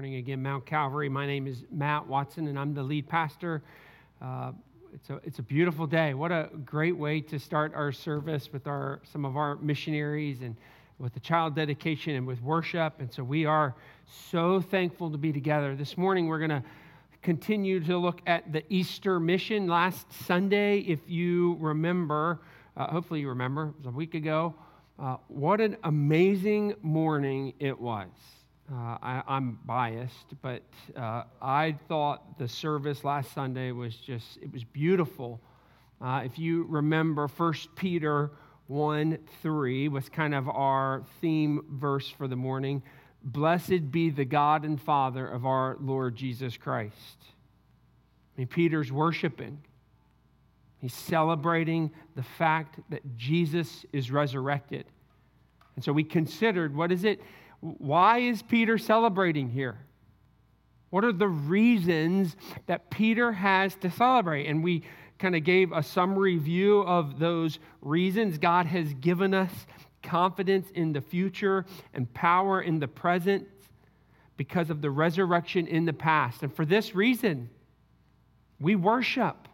morning again, Mount Calvary. My name is Matt Watson, and I'm the lead pastor. Uh, it's, a, it's a beautiful day. What a great way to start our service with our, some of our missionaries and with the child dedication and with worship. And so we are so thankful to be together. This morning, we're going to continue to look at the Easter mission. Last Sunday, if you remember, uh, hopefully you remember, it was a week ago. Uh, what an amazing morning it was. Uh, I, am biased, but uh, I thought the service last Sunday was just, it was beautiful. Uh, if you remember, 1 Peter 1 3 was kind of our theme verse for the morning. Blessed be the God and Father of our Lord Jesus Christ. I mean, Peter's worshiping. He's celebrating the fact that Jesus is resurrected. And so we considered what is it? Why is Peter celebrating here? What are the reasons that Peter has to celebrate? And we kind of gave a summary view of those reasons. God has given us confidence in the future and power in the present because of the resurrection in the past. And for this reason, we worship.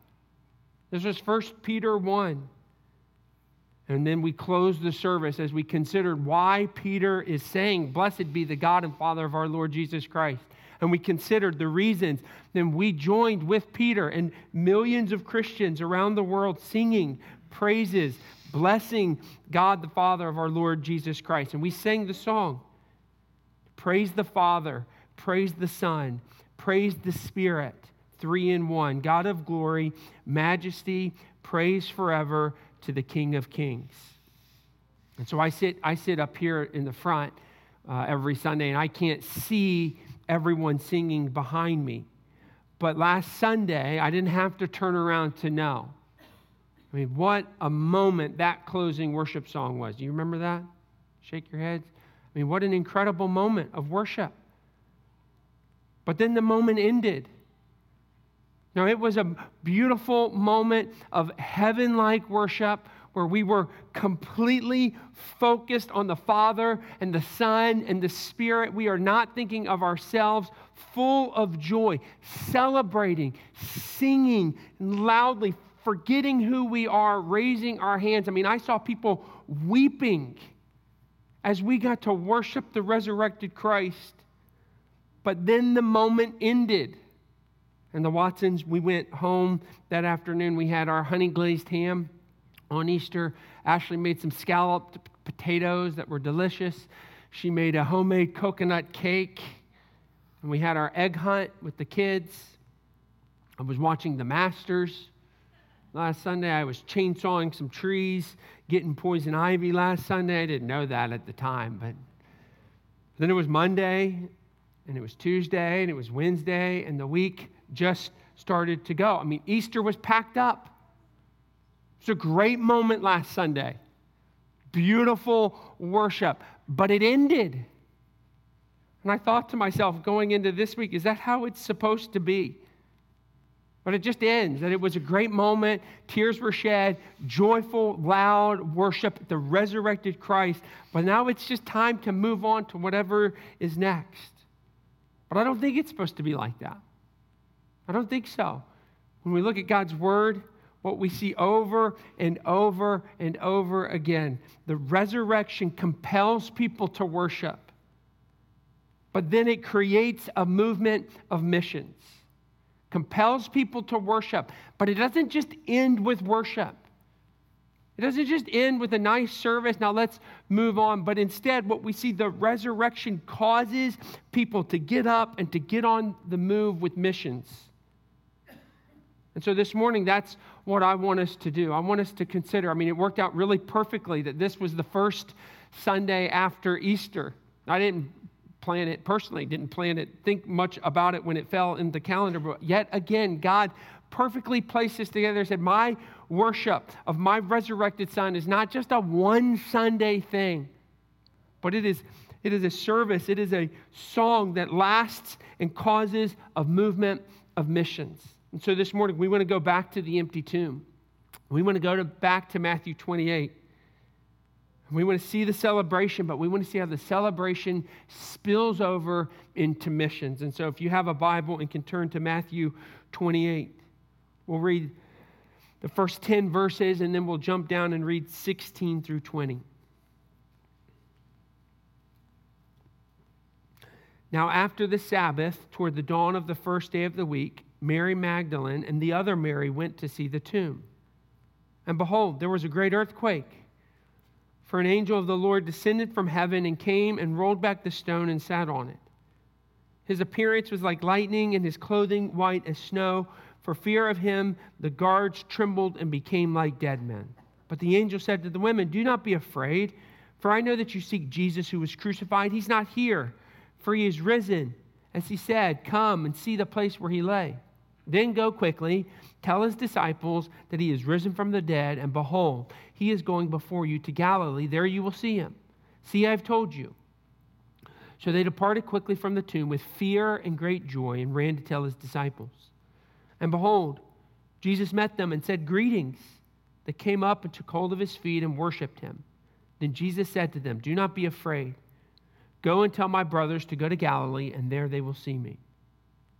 This was 1 Peter 1. And then we closed the service as we considered why Peter is saying, Blessed be the God and Father of our Lord Jesus Christ. And we considered the reasons. Then we joined with Peter and millions of Christians around the world singing praises, blessing God the Father of our Lord Jesus Christ. And we sang the song Praise the Father, praise the Son, praise the Spirit, three in one. God of glory, majesty, praise forever to the King of Kings. And so I sit, I sit up here in the front uh, every Sunday, and I can't see everyone singing behind me. But last Sunday, I didn't have to turn around to know. I mean, what a moment that closing worship song was. Do you remember that? Shake your heads. I mean, what an incredible moment of worship. But then the moment ended. Now, it was a beautiful moment of heaven like worship where we were completely focused on the Father and the Son and the Spirit. We are not thinking of ourselves, full of joy, celebrating, singing loudly, forgetting who we are, raising our hands. I mean, I saw people weeping as we got to worship the resurrected Christ. But then the moment ended and the Watsons, we went home that afternoon. We had our honey glazed ham on Easter. Ashley made some scalloped potatoes that were delicious. She made a homemade coconut cake. And we had our egg hunt with the kids. I was watching the Masters. Last Sunday, I was chainsawing some trees, getting poison ivy last Sunday. I didn't know that at the time, but then it was Monday, and it was Tuesday, and it was Wednesday, and the week just started to go. I mean, Easter was packed up. It's a great moment last Sunday. Beautiful worship, but it ended. And I thought to myself, going into this week, is that how it's supposed to be? But it just ends. That it was a great moment. Tears were shed, joyful, loud worship, the resurrected Christ. But now it's just time to move on to whatever is next. But I don't think it's supposed to be like that. I don't think so. When we look at God's word, what we see over and over and over again, the resurrection compels people to worship. But then it creates a movement of missions, compels people to worship. But it doesn't just end with worship. It doesn't just end with a nice service, now let's move on. But instead, what we see the resurrection causes people to get up and to get on the move with missions. And so this morning, that's what I want us to do. I want us to consider. I mean, it worked out really perfectly that this was the first Sunday after Easter. I didn't plan it personally, didn't plan it, think much about it when it fell in the calendar. But yet again, God perfectly placed this together and said, My worship of my resurrected Son is not just a one Sunday thing, but it is, it is a service, it is a song that lasts and causes a movement of missions. And so this morning, we want to go back to the empty tomb. We want to go to, back to Matthew 28. We want to see the celebration, but we want to see how the celebration spills over into missions. And so, if you have a Bible and can turn to Matthew 28, we'll read the first 10 verses and then we'll jump down and read 16 through 20. Now, after the Sabbath, toward the dawn of the first day of the week, Mary Magdalene and the other Mary went to see the tomb. And behold, there was a great earthquake. For an angel of the Lord descended from heaven and came and rolled back the stone and sat on it. His appearance was like lightning, and his clothing white as snow. For fear of him, the guards trembled and became like dead men. But the angel said to the women, Do not be afraid, for I know that you seek Jesus who was crucified. He's not here, for he is risen. As he said, Come and see the place where he lay. Then go quickly, tell his disciples that he is risen from the dead, and behold, he is going before you to Galilee. There you will see him. See, I've told you. So they departed quickly from the tomb with fear and great joy and ran to tell his disciples. And behold, Jesus met them and said, Greetings. They came up and took hold of his feet and worshiped him. Then Jesus said to them, Do not be afraid. Go and tell my brothers to go to Galilee, and there they will see me.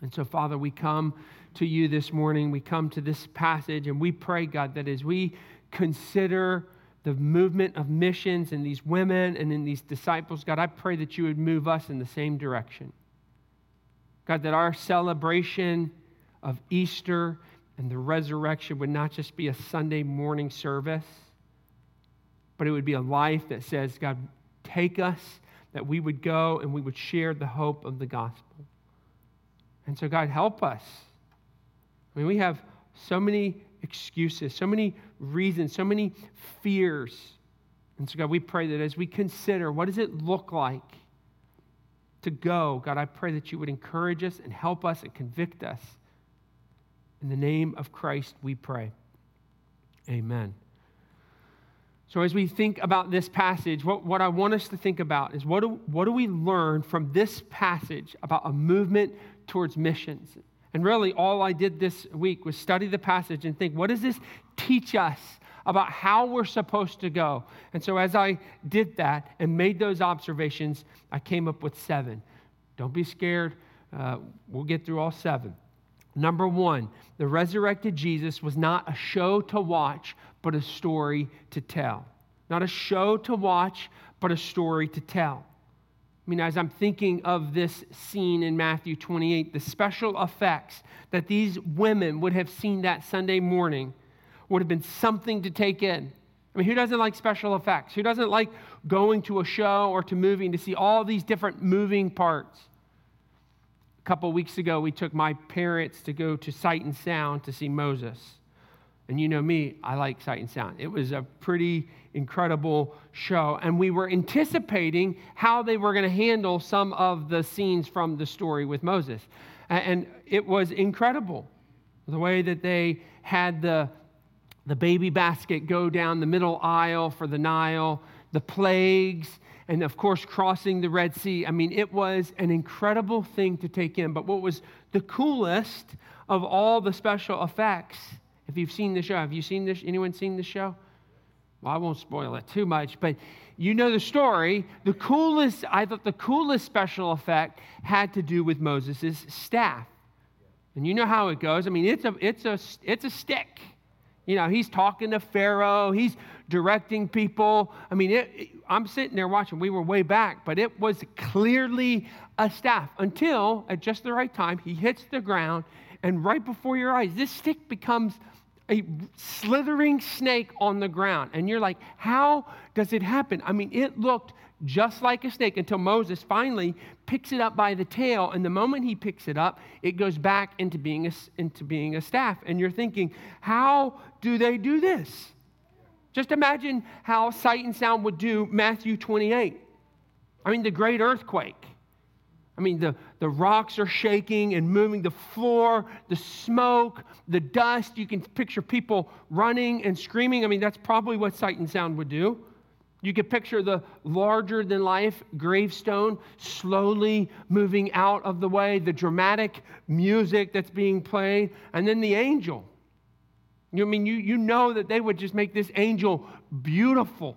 And so, Father, we come to you this morning. We come to this passage and we pray, God, that as we consider the movement of missions in these women and in these disciples, God, I pray that you would move us in the same direction. God, that our celebration of Easter and the resurrection would not just be a Sunday morning service, but it would be a life that says, God, take us, that we would go and we would share the hope of the gospel. And so, God, help us. I mean, we have so many excuses, so many reasons, so many fears. And so, God, we pray that as we consider what does it look like to go, God, I pray that you would encourage us and help us and convict us. In the name of Christ, we pray. Amen. So, as we think about this passage, what, what I want us to think about is what do, what do we learn from this passage about a movement towards missions. And really, all I did this week was study the passage and think, what does this teach us about how we're supposed to go? And so, as I did that and made those observations, I came up with seven. Don't be scared. Uh, we'll get through all seven. Number one, the resurrected Jesus was not a show to watch, but a story to tell. Not a show to watch, but a story to tell. I mean, as I'm thinking of this scene in Matthew 28, the special effects that these women would have seen that Sunday morning would have been something to take in. I mean, who doesn't like special effects? Who doesn't like going to a show or to movie to see all these different moving parts? A couple weeks ago, we took my parents to go to Sight and Sound to see Moses. And you know me, I like Sight and Sound. It was a pretty incredible show. And we were anticipating how they were going to handle some of the scenes from the story with Moses. And it was incredible the way that they had the, the baby basket go down the middle aisle for the Nile, the plagues, and of course, crossing the Red Sea. I mean, it was an incredible thing to take in. But what was the coolest of all the special effects if you've seen the show, have you seen this? Anyone seen the show? Well, I won't spoil it too much, but you know the story. The coolest, I thought the coolest special effect had to do with Moses' staff. And you know how it goes. I mean, it's a, it's a, it's a stick. You know, he's talking to Pharaoh, he's directing people. I mean, it, it, I'm sitting there watching. We were way back, but it was clearly a staff until at just the right time he hits the ground, and right before your eyes, this stick becomes a slithering snake on the ground. And you're like, how does it happen? I mean, it looked just like a snake until Moses finally picks it up by the tail. And the moment he picks it up, it goes back into being a, into being a staff. And you're thinking, how do they do this? Just imagine how sight and sound would do Matthew 28. I mean, the great earthquake. I mean, the, the rocks are shaking and moving, the floor, the smoke, the dust. You can picture people running and screaming. I mean, that's probably what sight and sound would do. You could picture the larger than life gravestone slowly moving out of the way, the dramatic music that's being played, and then the angel. You I mean you, you know that they would just make this angel beautiful,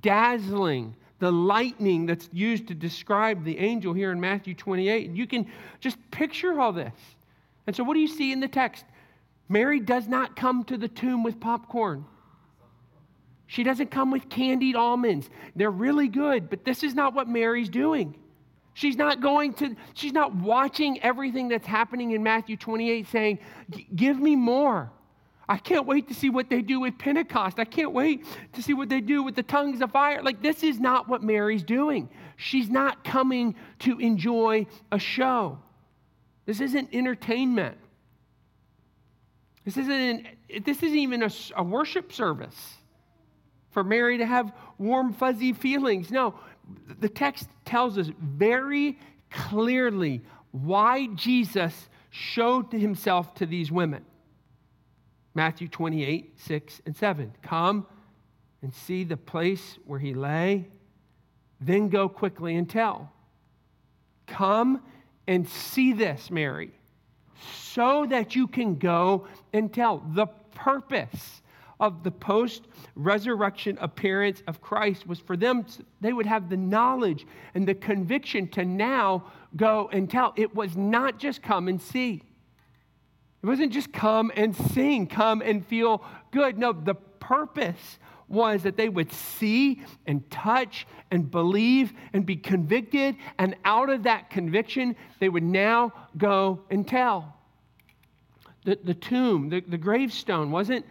dazzling, the lightning that's used to describe the angel here in Matthew 28. And you can just picture all this. And so, what do you see in the text? Mary does not come to the tomb with popcorn. She doesn't come with candied almonds. They're really good, but this is not what Mary's doing. She's not going to, she's not watching everything that's happening in Matthew 28 saying, Give me more. I can't wait to see what they do with Pentecost. I can't wait to see what they do with the tongues of fire. Like, this is not what Mary's doing. She's not coming to enjoy a show. This isn't entertainment. This isn't, this isn't even a, a worship service for Mary to have warm, fuzzy feelings. No, the text tells us very clearly why Jesus showed himself to these women. Matthew 28, 6 and 7. Come and see the place where he lay, then go quickly and tell. Come and see this, Mary, so that you can go and tell. The purpose of the post resurrection appearance of Christ was for them, they would have the knowledge and the conviction to now go and tell. It was not just come and see. It wasn't just come and sing, come and feel good. No, the purpose was that they would see and touch and believe and be convicted. And out of that conviction, they would now go and tell. The, the tomb, the, the gravestone wasn't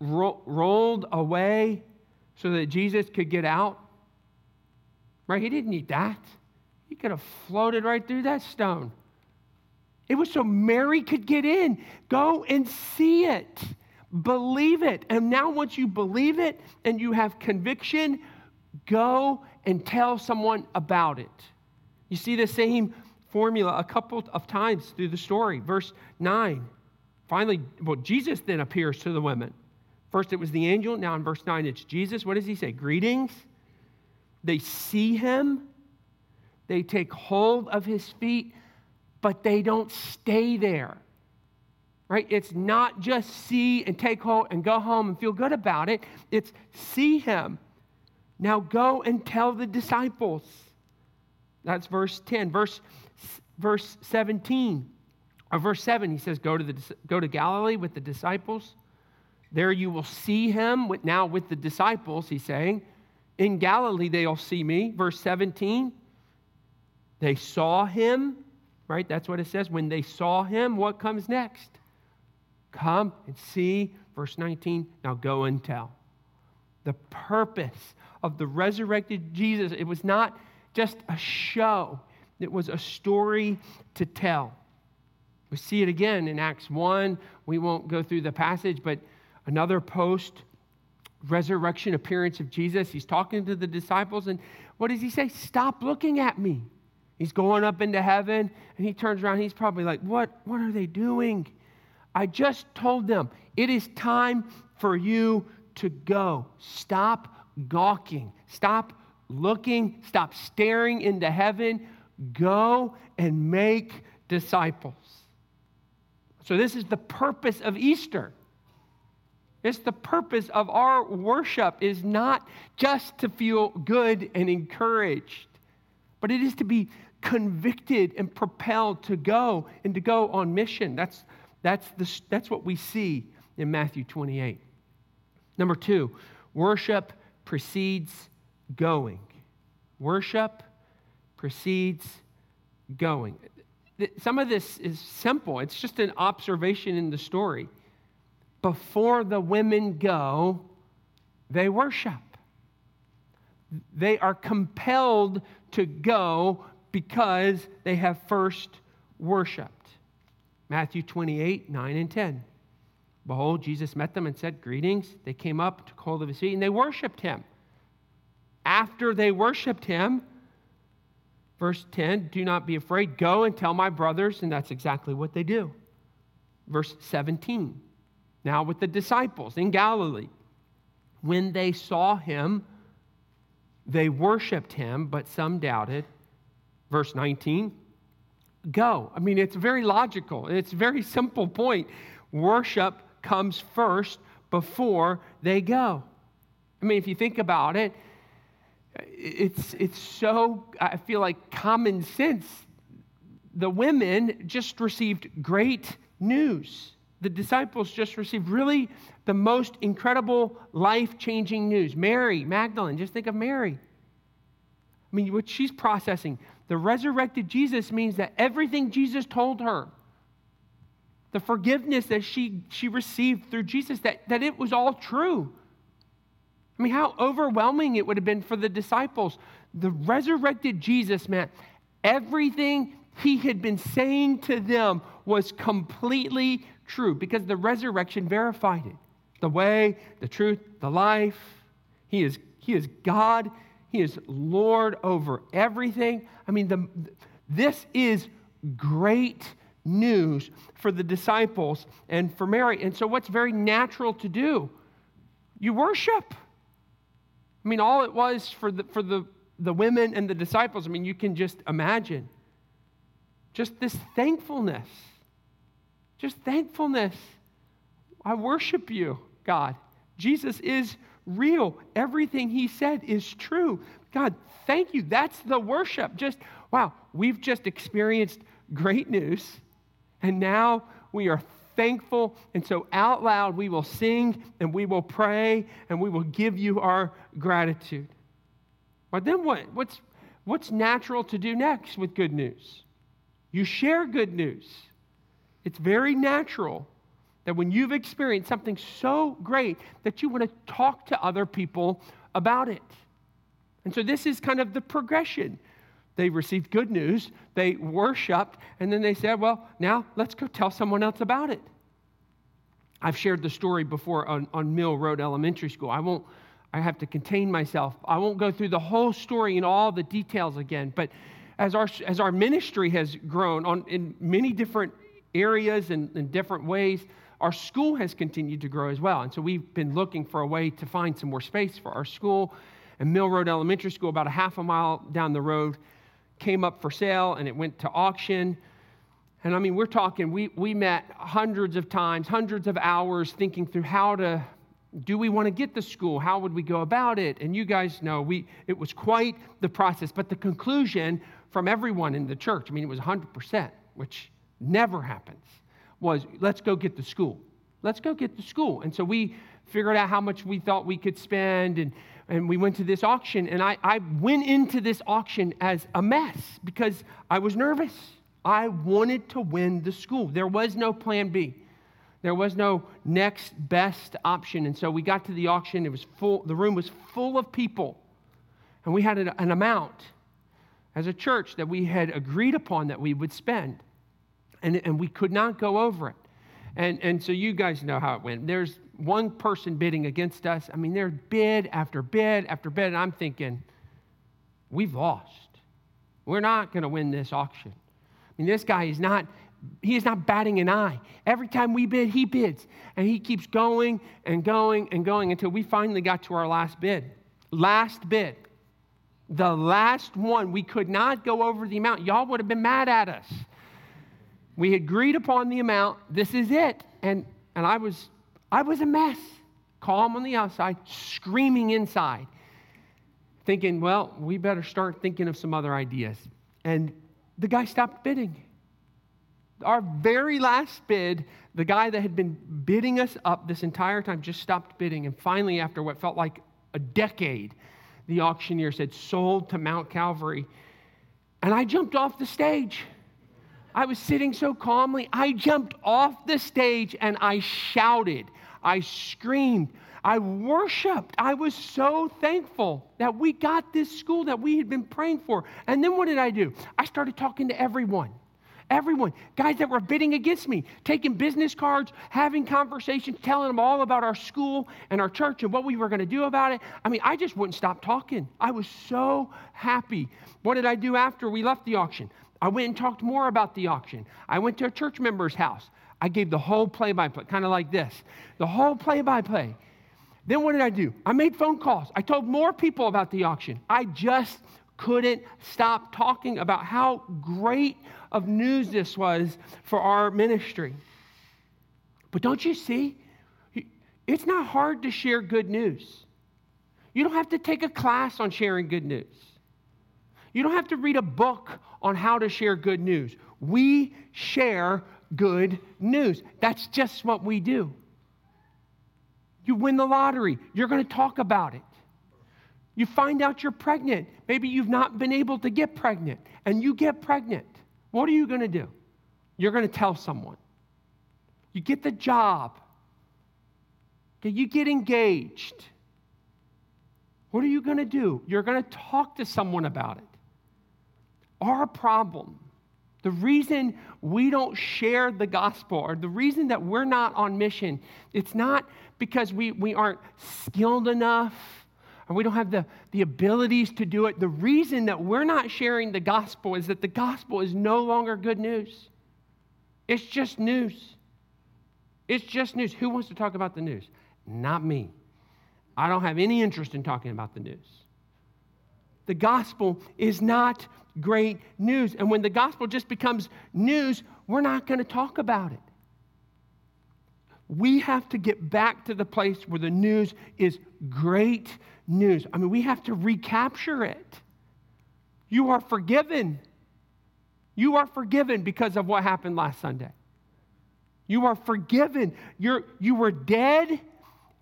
ro- rolled away so that Jesus could get out. Right? He didn't need that. He could have floated right through that stone. It was so Mary could get in. Go and see it. Believe it. And now, once you believe it and you have conviction, go and tell someone about it. You see the same formula a couple of times through the story. Verse 9. Finally, well, Jesus then appears to the women. First, it was the angel. Now, in verse 9, it's Jesus. What does he say? Greetings. They see him, they take hold of his feet but they don't stay there. Right? It's not just see and take hold and go home and feel good about it. It's see him. Now go and tell the disciples. That's verse 10. Verse, verse 17, or verse 7, he says, go to, the, go to Galilee with the disciples. There you will see him. With, now with the disciples, he's saying, in Galilee they'll see me. Verse 17, they saw him right? That's what it says. When they saw him, what comes next? Come and see. Verse 19, now go and tell. The purpose of the resurrected Jesus, it was not just a show, it was a story to tell. We see it again in Acts 1. We won't go through the passage, but another post resurrection appearance of Jesus. He's talking to the disciples, and what does he say? Stop looking at me. He's going up into heaven, and he turns around. He's probably like, What, what are they doing? I just told them it is time for you to go. Stop gawking. Stop looking. Stop staring into heaven. Go and make disciples. So, this is the purpose of Easter. It's the purpose of our worship is not just to feel good and encouraged, but it is to be convicted and propelled to go and to go on mission. That's, that's, the, that's what we see in Matthew 28. Number two, worship precedes going. Worship precedes going. Some of this is simple, it's just an observation in the story. Before the women go, they worship. They are compelled to go because they have first worshiped. Matthew 28, 9 and 10. Behold, Jesus met them and said, Greetings. They came up, took hold of his feet, and they worshiped him. After they worshiped him, verse 10, do not be afraid. Go and tell my brothers. And that's exactly what they do. Verse 17, now with the disciples in Galilee. When they saw him, they worshiped him, but some doubted. Verse 19, go. I mean, it's very logical. It's a very simple point. Worship comes first before they go. I mean, if you think about it, it's, it's so, I feel like common sense. The women just received great news. The disciples just received really the most incredible, life changing news. Mary, Magdalene, just think of Mary. I mean, what she's processing. The resurrected Jesus means that everything Jesus told her, the forgiveness that she, she received through Jesus, that, that it was all true. I mean, how overwhelming it would have been for the disciples. The resurrected Jesus meant everything he had been saying to them was completely true because the resurrection verified it. The way, the truth, the life. He is, he is God. He is Lord over everything. I mean, the, this is great news for the disciples and for Mary. And so, what's very natural to do? You worship. I mean, all it was for the, for the, the women and the disciples, I mean, you can just imagine. Just this thankfulness. Just thankfulness. I worship you, God. Jesus is real. Everything he said is true. God, thank you. That's the worship. Just, wow, we've just experienced great news. And now we are thankful. And so, out loud, we will sing and we will pray and we will give you our gratitude. But then what? What's, what's natural to do next with good news? You share good news. It's very natural that when you've experienced something so great that you want to talk to other people about it. And so this is kind of the progression. They received good news, they worshiped, and then they said, Well, now let's go tell someone else about it. I've shared the story before on, on Mill Road Elementary School. I won't, I have to contain myself. I won't go through the whole story and all the details again, but as our, as our ministry has grown on, in many different areas and in different ways, our school has continued to grow as well. And so we've been looking for a way to find some more space for our school. And Mill Road Elementary School, about a half a mile down the road, came up for sale and it went to auction. And I mean, we're talking, we, we met hundreds of times, hundreds of hours thinking through how to, do we want to get the school? How would we go about it? And you guys know we, it was quite the process. But the conclusion from everyone in the church, I mean, it was 100%, which never happens, was let's go get the school. Let's go get the school. And so we figured out how much we thought we could spend and and we went to this auction, and I, I went into this auction as a mess because I was nervous. I wanted to win the school. There was no plan B. There was no next best option. And so we got to the auction. It was full, the room was full of people. And we had an, an amount as a church that we had agreed upon that we would spend. And, and we could not go over it. And, and so you guys know how it went. There's one person bidding against us. I mean, there's bid after bid after bid. And I'm thinking, we've lost. We're not going to win this auction. I mean, this guy is not, he is not batting an eye. Every time we bid, he bids. And he keeps going and going and going until we finally got to our last bid. Last bid. The last one. We could not go over the amount. Y'all would have been mad at us. We agreed upon the amount. This is it. And, and I was I was a mess, calm on the outside, screaming inside, thinking, well, we better start thinking of some other ideas. And the guy stopped bidding. Our very last bid, the guy that had been bidding us up this entire time just stopped bidding. And finally, after what felt like a decade, the auctioneer said, sold to Mount Calvary. And I jumped off the stage. I was sitting so calmly. I jumped off the stage and I shouted. I screamed. I worshiped. I was so thankful that we got this school that we had been praying for. And then what did I do? I started talking to everyone. everyone. Guys that were bidding against me, taking business cards, having conversations, telling them all about our school and our church and what we were going to do about it. I mean, I just wouldn't stop talking. I was so happy. What did I do after we left the auction? I went and talked more about the auction. I went to a church member's house. I gave the whole play by play, kind of like this the whole play by play. Then what did I do? I made phone calls. I told more people about the auction. I just couldn't stop talking about how great of news this was for our ministry. But don't you see? It's not hard to share good news. You don't have to take a class on sharing good news. You don't have to read a book on how to share good news. We share good news. That's just what we do. You win the lottery, you're going to talk about it. You find out you're pregnant. Maybe you've not been able to get pregnant, and you get pregnant. What are you going to do? You're going to tell someone. You get the job. You get engaged. What are you going to do? You're going to talk to someone about it. Our problem, the reason we don't share the gospel, or the reason that we're not on mission, it's not because we, we aren't skilled enough or we don't have the, the abilities to do it. The reason that we're not sharing the gospel is that the gospel is no longer good news. It's just news. It's just news. Who wants to talk about the news? Not me. I don't have any interest in talking about the news. The gospel is not great news. And when the gospel just becomes news, we're not going to talk about it. We have to get back to the place where the news is great news. I mean, we have to recapture it. You are forgiven. You are forgiven because of what happened last Sunday. You are forgiven. You're, you were dead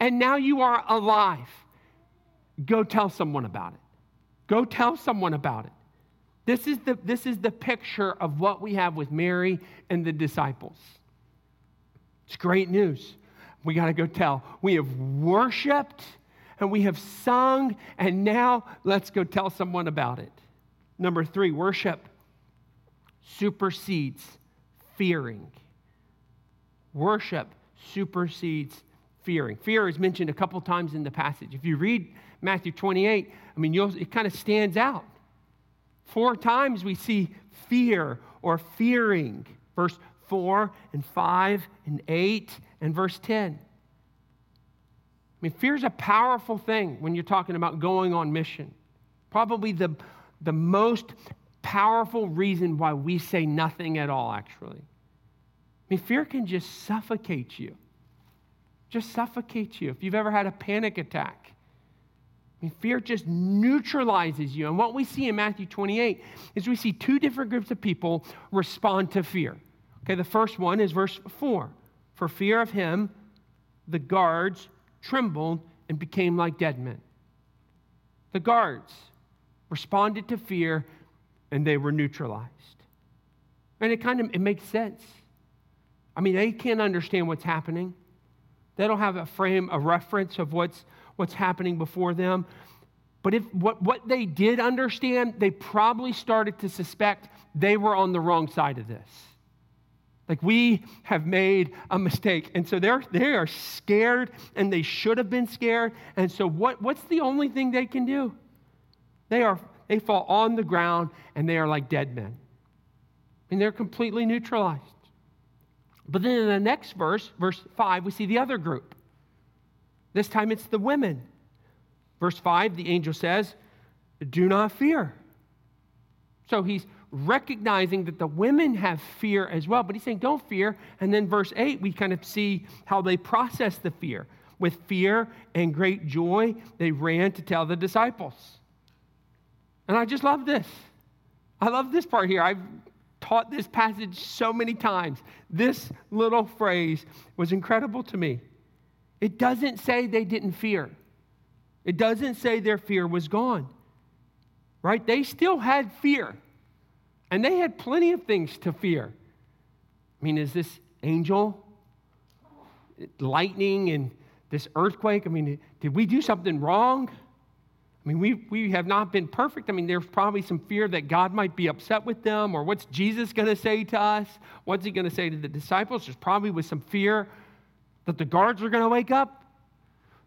and now you are alive. Go tell someone about it. Go tell someone about it. This is the, this is the picture of what we have with Mary and the disciples. It's great news. We got to go tell. We have worshiped and we have sung, and now let's go tell someone about it. Number three, worship supersedes fearing. Worship supersedes fearing. Fear is mentioned a couple times in the passage. If you read Matthew 28, I mean, it kind of stands out. Four times we see fear or fearing. Verse 4 and 5 and 8 and verse 10. I mean, fear is a powerful thing when you're talking about going on mission. Probably the, the most powerful reason why we say nothing at all, actually. I mean, fear can just suffocate you. Just suffocate you. If you've ever had a panic attack, I mean, fear just neutralizes you. And what we see in Matthew 28 is we see two different groups of people respond to fear. Okay, the first one is verse 4. For fear of him, the guards trembled and became like dead men. The guards responded to fear and they were neutralized. And it kind of it makes sense. I mean, they can't understand what's happening. They don't have a frame, a reference of what's what's happening before them. But if what, what they did understand, they probably started to suspect they were on the wrong side of this. Like we have made a mistake. And so they're, they are scared and they should have been scared. And so what, what's the only thing they can do? They, are, they fall on the ground and they are like dead men. And they're completely neutralized. But then in the next verse, verse 5, we see the other group. This time it's the women. Verse 5, the angel says, Do not fear. So he's recognizing that the women have fear as well. But he's saying, don't fear. And then verse 8, we kind of see how they process the fear. With fear and great joy, they ran to tell the disciples. And I just love this. I love this part here. I've taught this passage so many times. This little phrase was incredible to me. It doesn't say they didn't fear, it doesn't say their fear was gone, right? They still had fear. And they had plenty of things to fear. I mean, is this angel, lightning, and this earthquake? I mean, did we do something wrong? I mean, we, we have not been perfect. I mean, there's probably some fear that God might be upset with them, or what's Jesus going to say to us? What's he going to say to the disciples? There's probably with some fear that the guards are going to wake up.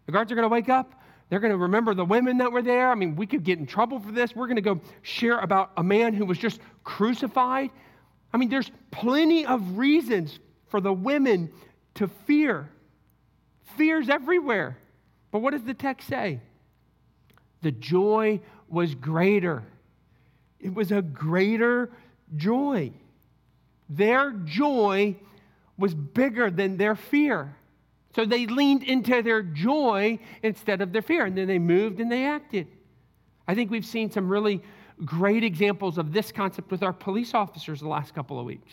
The guards are going to wake up. They're going to remember the women that were there. I mean, we could get in trouble for this. We're going to go share about a man who was just crucified. I mean, there's plenty of reasons for the women to fear. Fear's everywhere. But what does the text say? The joy was greater. It was a greater joy. Their joy was bigger than their fear. So they leaned into their joy instead of their fear, and then they moved and they acted. I think we've seen some really great examples of this concept with our police officers the last couple of weeks.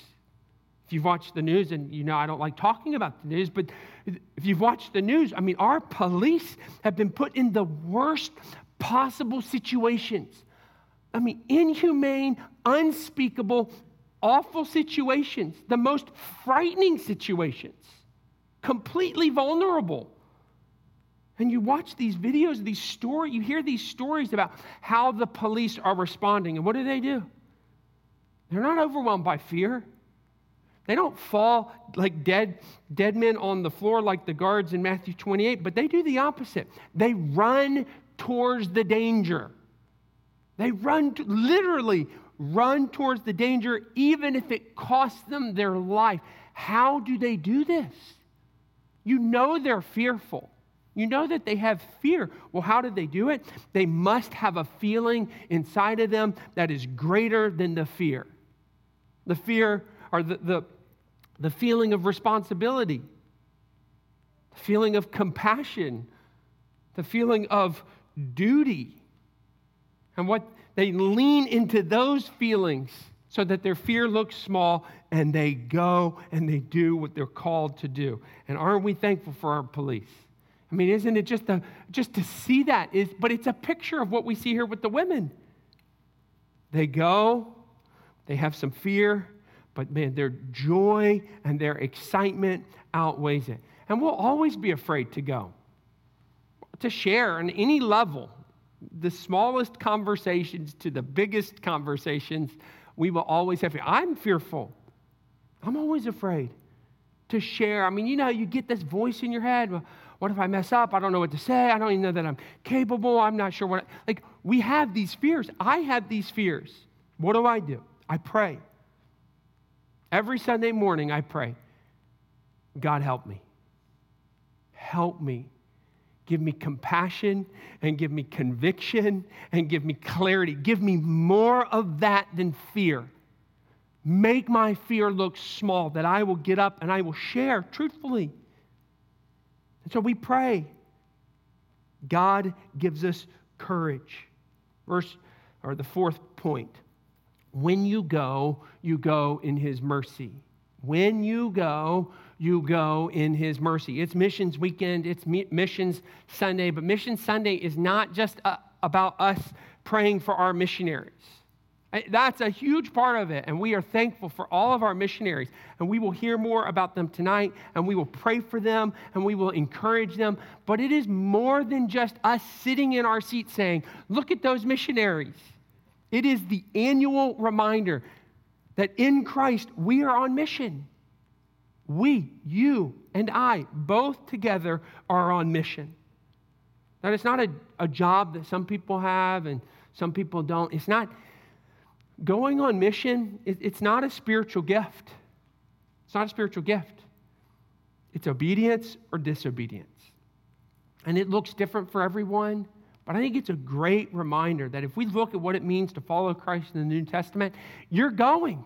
If you've watched the news, and you know I don't like talking about the news, but if you've watched the news, I mean, our police have been put in the worst possible situations. I mean, inhumane, unspeakable, awful situations, the most frightening situations, completely vulnerable. And you watch these videos, these stories, you hear these stories about how the police are responding. And what do they do? They're not overwhelmed by fear. They don't fall like dead, dead men on the floor like the guards in Matthew 28, but they do the opposite. They run towards the danger. They run, to, literally run towards the danger, even if it costs them their life. How do they do this? You know they're fearful. You know that they have fear. Well, how did they do it? They must have a feeling inside of them that is greater than the fear. The fear or the, the, the feeling of responsibility, the feeling of compassion, the feeling of duty. And what they lean into those feelings so that their fear looks small and they go and they do what they're called to do. And aren't we thankful for our police? I mean, isn't it just a, just to see that is but it's a picture of what we see here with the women. They go, they have some fear, but man, their joy and their excitement outweighs it. And we'll always be afraid to go to share on any level, the smallest conversations to the biggest conversations, we will always have. fear. I'm fearful. I'm always afraid to share. I mean, you know, you get this voice in your head. Well, what if I mess up? I don't know what to say. I don't even know that I'm capable. I'm not sure what. I, Like, we have these fears. I have these fears. What do I do? I pray. Every Sunday morning, I pray, God, help me. Help me Give me compassion and give me conviction and give me clarity. Give me more of that than fear. Make my fear look small, that I will get up and I will share truthfully. And so we pray. God gives us courage. Verse, or the fourth point when you go, you go in his mercy. When you go, you go in his mercy. It's missions weekend, it's missions Sunday, but Mission Sunday is not just uh, about us praying for our missionaries. That's a huge part of it, and we are thankful for all of our missionaries. And we will hear more about them tonight, and we will pray for them, and we will encourage them. But it is more than just us sitting in our seat saying, Look at those missionaries. It is the annual reminder that in Christ we are on mission. We, you, and I, both together are on mission. That it's not a, a job that some people have and some people don't. It's not going on mission, it, it's not a spiritual gift. It's not a spiritual gift. It's obedience or disobedience. And it looks different for everyone, but I think it's a great reminder that if we look at what it means to follow Christ in the New Testament, you're going.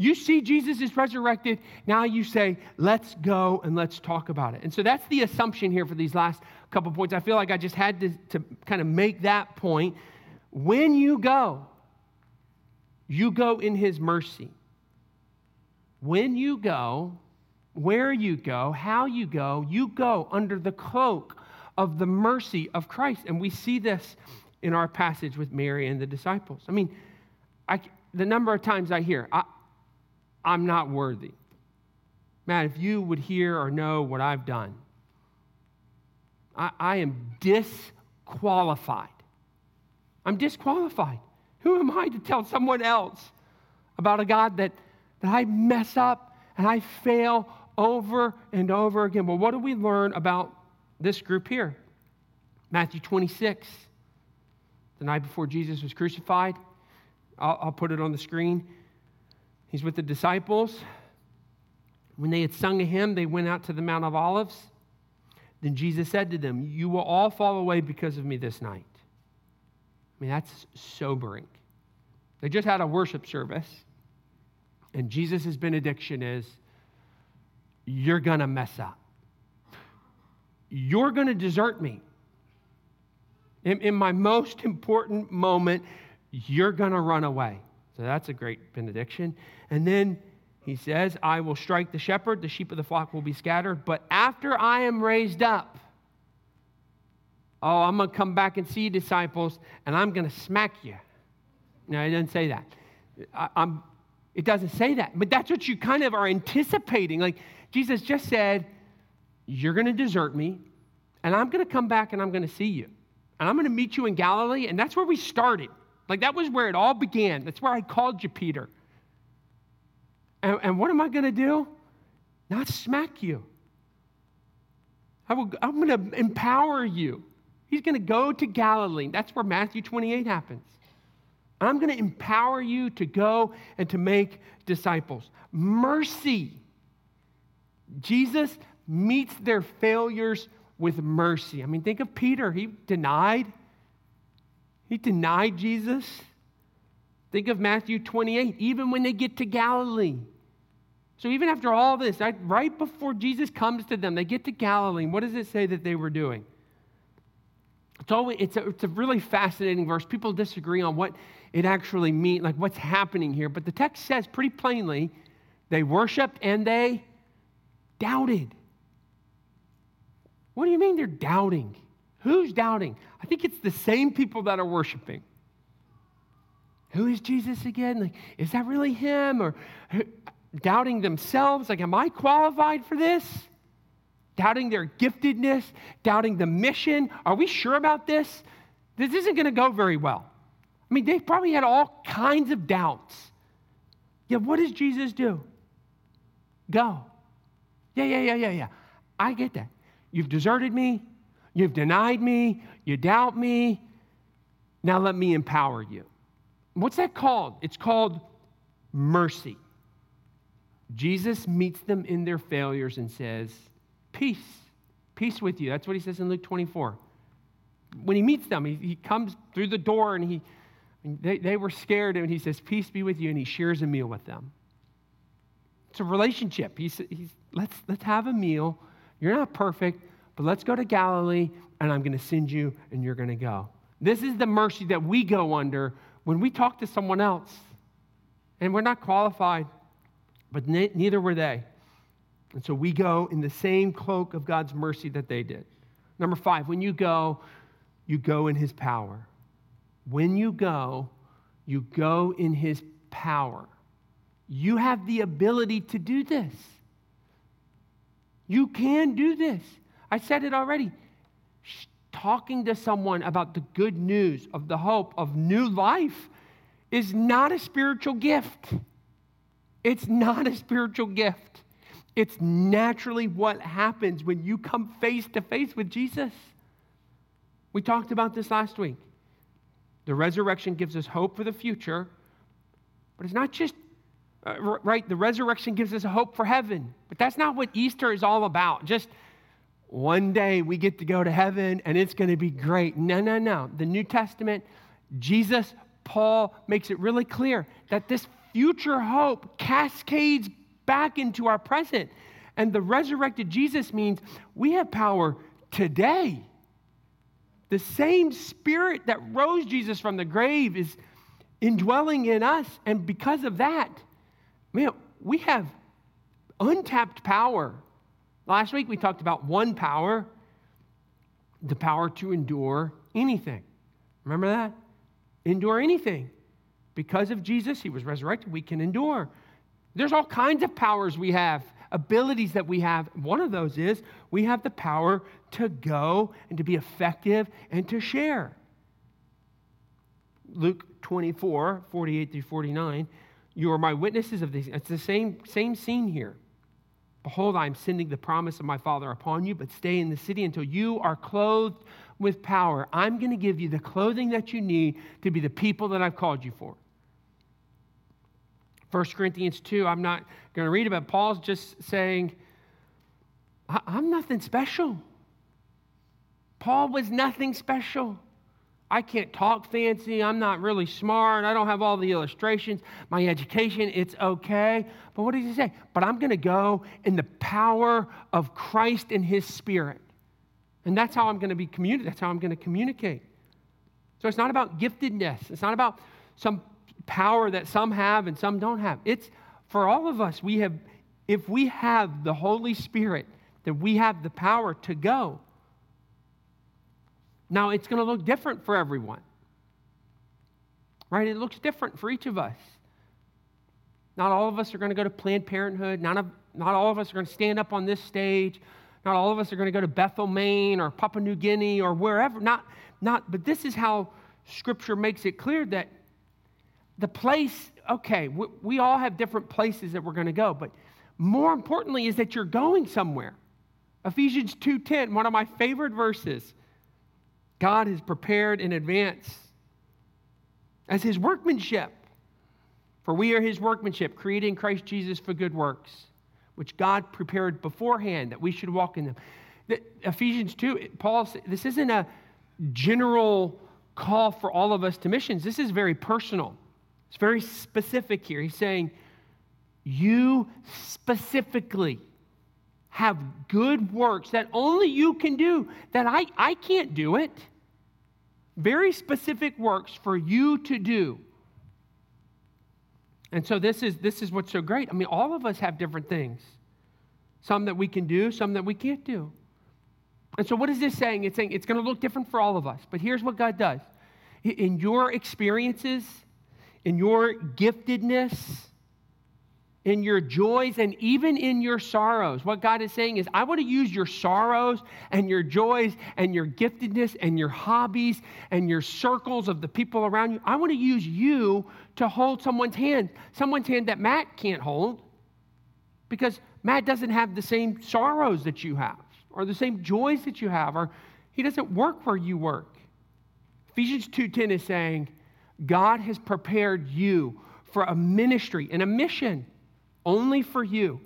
You see Jesus is resurrected. Now you say, let's go and let's talk about it. And so that's the assumption here for these last couple points. I feel like I just had to, to kind of make that point. When you go, you go in his mercy. When you go, where you go, how you go, you go under the cloak of the mercy of Christ. And we see this in our passage with Mary and the disciples. I mean, I, the number of times I hear, I, I'm not worthy. Man, if you would hear or know what I've done, I, I am disqualified. I'm disqualified. Who am I to tell someone else about a God that, that I mess up and I fail over and over again? Well, what do we learn about this group here? Matthew 26, the night before Jesus was crucified. I'll, I'll put it on the screen. He's with the disciples. When they had sung a hymn, they went out to the Mount of Olives. Then Jesus said to them, You will all fall away because of me this night. I mean, that's sobering. They just had a worship service, and Jesus' benediction is, You're going to mess up. You're going to desert me. In, in my most important moment, you're going to run away. So that's a great benediction. And then he says, I will strike the shepherd, the sheep of the flock will be scattered. But after I am raised up, oh, I'm going to come back and see you, disciples, and I'm going to smack you. No, he doesn't say that. I'm, it doesn't say that. But that's what you kind of are anticipating. Like Jesus just said, You're going to desert me, and I'm going to come back and I'm going to see you. And I'm going to meet you in Galilee. And that's where we started. Like that was where it all began. That's where I called you, Peter. And, and what am I going to do? Not smack you. I will, I'm going to empower you. He's going to go to Galilee. That's where Matthew 28 happens. I'm going to empower you to go and to make disciples. Mercy. Jesus meets their failures with mercy. I mean, think of Peter. He denied. He denied Jesus. Think of Matthew 28, even when they get to Galilee. So, even after all this, right before Jesus comes to them, they get to Galilee. What does it say that they were doing? It's, always, it's, a, it's a really fascinating verse. People disagree on what it actually means, like what's happening here. But the text says pretty plainly they worshiped and they doubted. What do you mean they're doubting? Who's doubting? I think it's the same people that are worshiping. Who is Jesus again? Like, is that really him? Or doubting themselves, like, am I qualified for this? Doubting their giftedness, doubting the mission. Are we sure about this? This isn't going to go very well. I mean, they probably had all kinds of doubts. Yeah, what does Jesus do? Go. Yeah, yeah, yeah, yeah, yeah. I get that. You've deserted me. You've denied me. You doubt me. Now let me empower you. What's that called? It's called mercy. Jesus meets them in their failures and says, Peace, peace with you. That's what he says in Luke 24. When he meets them, he, he comes through the door and he, they, they were scared and he says, Peace be with you, and he shares a meal with them. It's a relationship. He's, he's let's, let's have a meal you're not perfect, but let's go to Galilee and I'm going to send you and you're going to go. This is the mercy that we go under when we talk to someone else. And we're not qualified, but ne- neither were they. And so we go in the same cloak of God's mercy that they did. Number five, when you go, you go in his power. When you go, you go in his power. You have the ability to do this. You can do this. I said it already. Talking to someone about the good news of the hope of new life is not a spiritual gift. It's not a spiritual gift. It's naturally what happens when you come face to face with Jesus. We talked about this last week. The resurrection gives us hope for the future, but it's not just uh, right? The resurrection gives us a hope for heaven. But that's not what Easter is all about. Just one day we get to go to heaven and it's going to be great. No, no, no. The New Testament, Jesus, Paul makes it really clear that this future hope cascades back into our present. And the resurrected Jesus means we have power today. The same spirit that rose Jesus from the grave is indwelling in us. And because of that, Man, we have untapped power. Last week we talked about one power the power to endure anything. Remember that? Endure anything. Because of Jesus, he was resurrected, we can endure. There's all kinds of powers we have, abilities that we have. One of those is we have the power to go and to be effective and to share. Luke 24, 48 through 49. You are my witnesses of these. It's the same, same scene here. Behold, I am sending the promise of my Father upon you, but stay in the city until you are clothed with power. I'm going to give you the clothing that you need to be the people that I've called you for. 1 Corinthians 2, I'm not going to read it, but Paul's just saying, I'm nothing special. Paul was nothing special. I can't talk fancy. I'm not really smart. I don't have all the illustrations. My education, it's okay. But what does he say? But I'm going to go in the power of Christ and his spirit. And that's how I'm going to be communicating. That's how I'm going to communicate. So it's not about giftedness. It's not about some power that some have and some don't have. It's for all of us. We have, if we have the Holy Spirit, that we have the power to go. Now, it's going to look different for everyone, right? It looks different for each of us. Not all of us are going to go to Planned Parenthood. Not, of, not all of us are going to stand up on this stage. Not all of us are going to go to Bethel, Maine, or Papua New Guinea, or wherever. Not, not, but this is how Scripture makes it clear that the place, okay, we, we all have different places that we're going to go, but more importantly is that you're going somewhere. Ephesians 2:10, one of my favorite verses. God has prepared in advance as his workmanship. For we are his workmanship, created in Christ Jesus for good works, which God prepared beforehand that we should walk in them. The, Ephesians 2, Paul, this isn't a general call for all of us to missions. This is very personal. It's very specific here. He's saying, You specifically have good works that only you can do, that I, I can't do it. Very specific works for you to do. And so this is this is what's so great. I mean, all of us have different things. Some that we can do, some that we can't do. And so what is this saying? It's saying it's going to look different for all of us. But here's what God does. In your experiences, in your giftedness, in your joys and even in your sorrows. What God is saying is, I want to use your sorrows and your joys and your giftedness and your hobbies and your circles of the people around you. I want to use you to hold someone's hand, someone's hand that Matt can't hold because Matt doesn't have the same sorrows that you have or the same joys that you have or he doesn't work where you work. Ephesians 2:10 is saying, God has prepared you for a ministry and a mission only for you.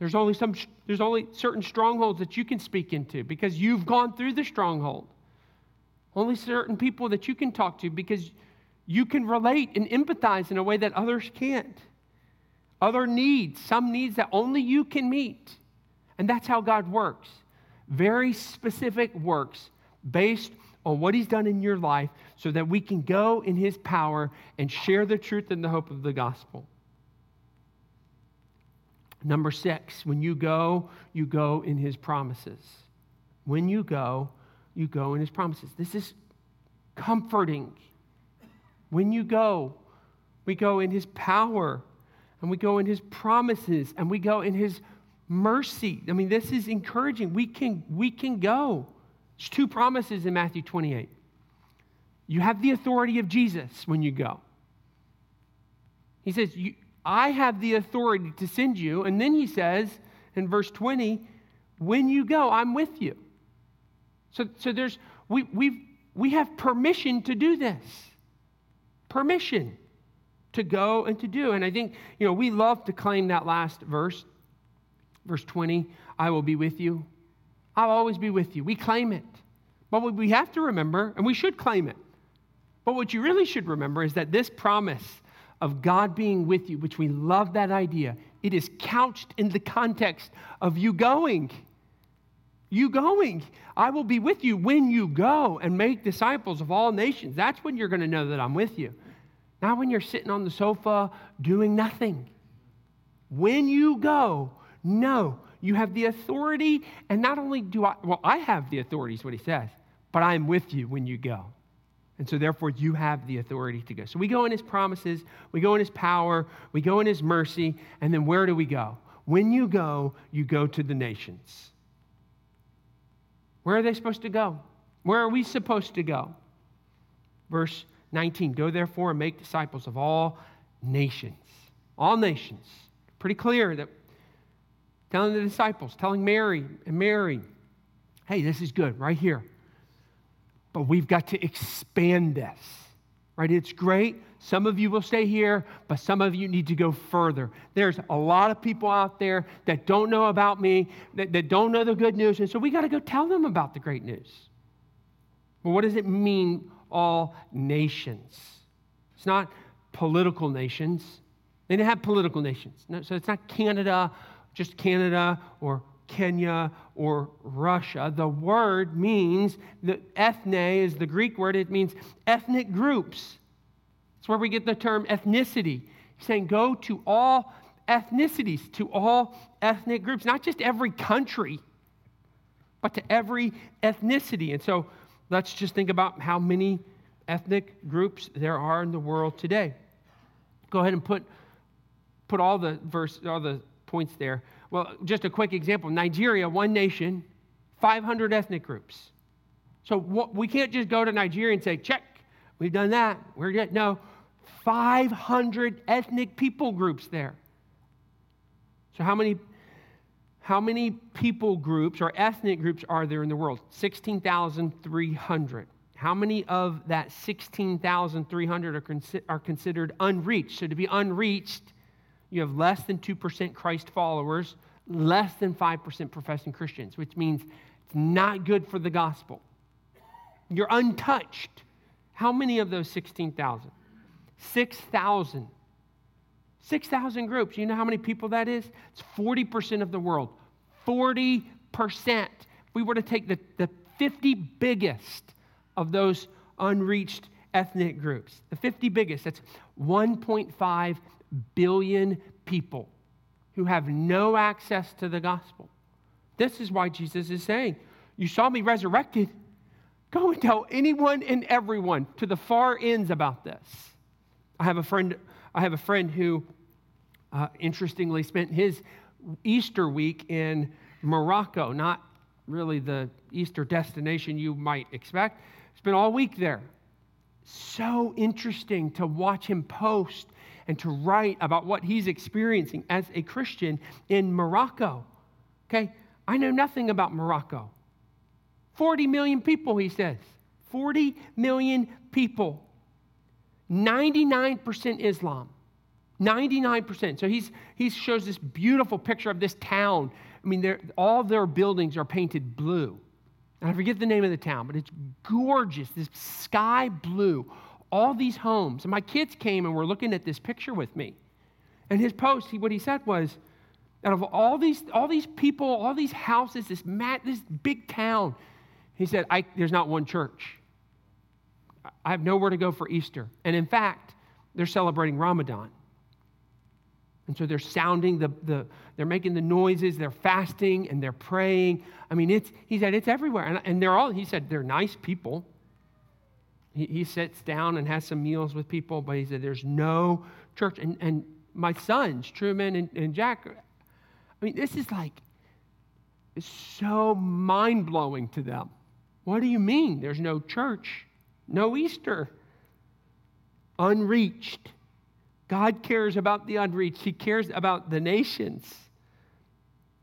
There's only some there's only certain strongholds that you can speak into because you've gone through the stronghold. Only certain people that you can talk to because you can relate and empathize in a way that others can't. Other needs, some needs that only you can meet. And that's how God works. Very specific works based on what He's done in your life so that we can go in His power and share the truth and the hope of the gospel. Number six, when you go, you go in his promises. When you go, you go in his promises. This is comforting. When you go, we go in his power and we go in his promises and we go in his mercy. I mean, this is encouraging. We can, we can go. There's two promises in Matthew 28. You have the authority of Jesus when you go. He says, you, I have the authority to send you. And then he says in verse 20, when you go, I'm with you. So, so there's, we, we we have permission to do this. Permission to go and to do. And I think, you know, we love to claim that last verse, verse 20, I will be with you. I'll always be with you. We claim it. But what we have to remember, and we should claim it, but what you really should remember is that this promise of God being with you, which we love that idea, it is couched in the context of you going. You going. I will be with you when you go and make disciples of all nations. That's when you're going to know that I'm with you. Not when you're sitting on the sofa doing nothing. When you go, no, you have the authority, and not only do I, well, I have the authority, is what he says, but I am with you when you go. And so, therefore, you have the authority to go. So, we go in his promises, we go in his power, we go in his mercy, and then where do we go? When you go, you go to the nations. Where are they supposed to go? Where are we supposed to go? Verse 19 Go therefore and make disciples of all nations. All nations. Pretty clear that telling the disciples, telling Mary and Mary, hey, this is good right here. But we've got to expand this, right? It's great. Some of you will stay here, but some of you need to go further. There's a lot of people out there that don't know about me, that, that don't know the good news. And so we got to go tell them about the great news. Well, what does it mean, all nations? It's not political nations. They didn't have political nations. No, so it's not Canada, just Canada or Kenya or Russia. The word means, the ethne is the Greek word, it means ethnic groups. It's where we get the term ethnicity. He's saying go to all ethnicities, to all ethnic groups, not just every country, but to every ethnicity. And so let's just think about how many ethnic groups there are in the world today. Go ahead and put, put all the verse, all the points there. Well, just a quick example Nigeria, one nation, 500 ethnic groups. So what, we can't just go to Nigeria and say, check, we've done that. We're good. No, 500 ethnic people groups there. So, how many, how many people groups or ethnic groups are there in the world? 16,300. How many of that 16,300 are, consi- are considered unreached? So, to be unreached, you have less than 2% Christ followers, less than 5% professing Christians, which means it's not good for the gospel. You're untouched. How many of those 16,000? 6,000. 6,000 groups. You know how many people that is? It's 40% of the world. 40%. If we were to take the, the 50 biggest of those unreached ethnic groups, the 50 biggest, that's 1.5 billion people who have no access to the gospel. This is why Jesus is saying, You saw me resurrected. Go and tell anyone and everyone to the far ends about this. I have a friend, I have a friend who uh, interestingly spent his Easter week in Morocco, not really the Easter destination you might expect. Spent all week there. So interesting to watch him post and to write about what he's experiencing as a Christian in Morocco. Okay, I know nothing about Morocco. 40 million people, he says. 40 million people. 99% Islam. 99%. So he's, he shows this beautiful picture of this town. I mean, all their buildings are painted blue. And I forget the name of the town, but it's gorgeous, this sky blue. All these homes. And my kids came and were looking at this picture with me. And his post, he, what he said was, out of all these, all these people, all these houses, this, mat, this big town, he said, there's not one church. I have nowhere to go for Easter. And in fact, they're celebrating Ramadan. And so they're sounding the, the they're making the noises, they're fasting and they're praying. I mean, it's, he said, it's everywhere. And, and they're all, he said, they're nice people. He, he sits down and has some meals with people, but he said, there's no church. And, and my sons, Truman and, and Jack, I mean, this is like, it's so mind blowing to them. What do you mean there's no church? No Easter. Unreached. God cares about the unreached, He cares about the nations.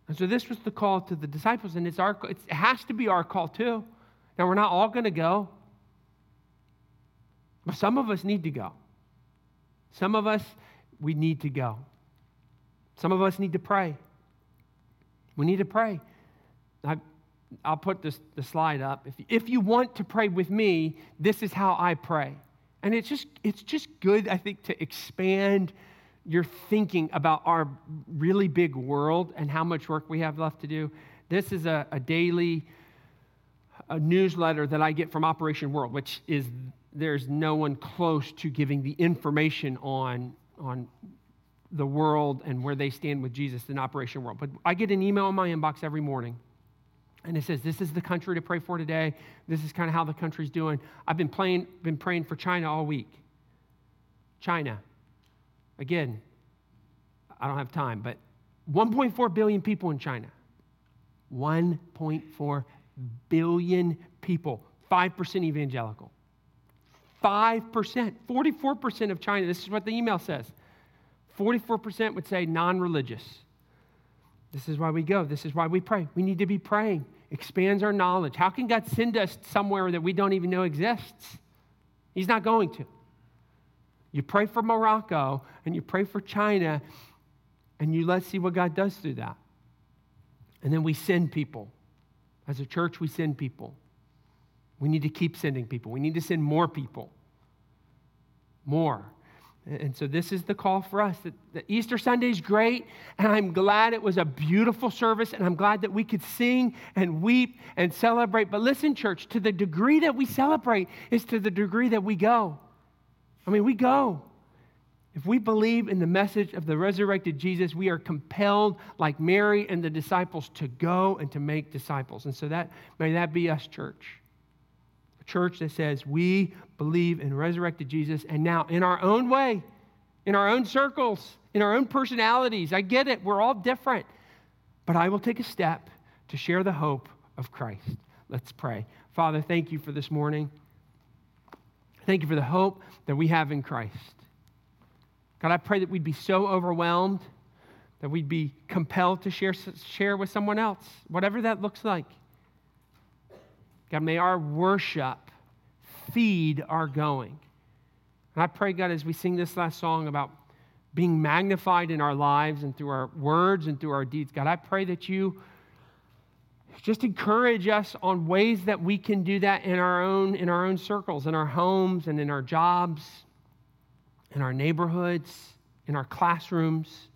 And so this was the call to the disciples, and it's our, it has to be our call too. Now, we're not all going to go, some of us need to go. Some of us, we need to go. Some of us need to pray. We need to pray. I, I'll put this, the slide up. If, if you want to pray with me, this is how I pray. And it's just, it's just good, I think, to expand your thinking about our really big world and how much work we have left to do. This is a, a daily a newsletter that I get from Operation World, which is there's no one close to giving the information on, on the world and where they stand with Jesus in Operation World. But I get an email in my inbox every morning and it says, This is the country to pray for today. This is kind of how the country's doing. I've been, playing, been praying for China all week. China. Again, I don't have time, but 1.4 billion people in China. 1.4 billion people, 5% evangelical. 5%, 44% of China, this is what the email says 44% would say non religious. This is why we go. This is why we pray. We need to be praying, expands our knowledge. How can God send us somewhere that we don't even know exists? He's not going to. You pray for Morocco and you pray for China, and you let's see what God does through that. And then we send people. As a church, we send people. We need to keep sending people. We need to send more people. More. And so this is the call for us. That, Easter Sunday is great, and I'm glad it was a beautiful service, and I'm glad that we could sing and weep and celebrate. But listen, church, to the degree that we celebrate is to the degree that we go. I mean, we go. If we believe in the message of the resurrected Jesus, we are compelled, like Mary and the disciples, to go and to make disciples. And so that may that be us, church. A church that says we believe in resurrected Jesus, and now in our own way, in our own circles, in our own personalities. I get it, we're all different. But I will take a step to share the hope of Christ. Let's pray. Father, thank you for this morning. Thank you for the hope that we have in Christ. God, I pray that we'd be so overwhelmed that we'd be compelled to share, share with someone else, whatever that looks like. God, may our worship feed our going. And I pray, God, as we sing this last song about being magnified in our lives and through our words and through our deeds, God, I pray that you just encourage us on ways that we can do that in our own in our own circles, in our homes and in our jobs in our neighborhoods, in our classrooms.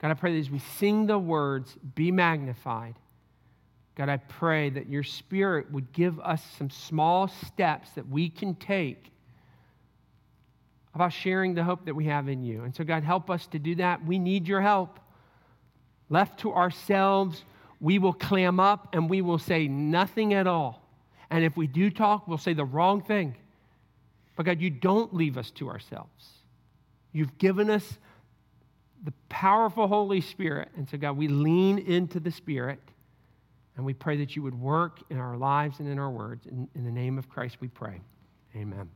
God, I pray that as we sing the words, be magnified. God, I pray that your spirit would give us some small steps that we can take about sharing the hope that we have in you. And so, God, help us to do that. We need your help. Left to ourselves, we will clam up and we will say nothing at all. And if we do talk, we'll say the wrong thing. But God, you don't leave us to ourselves. You've given us the powerful Holy Spirit. And so, God, we lean into the Spirit and we pray that you would work in our lives and in our words. In, in the name of Christ, we pray. Amen.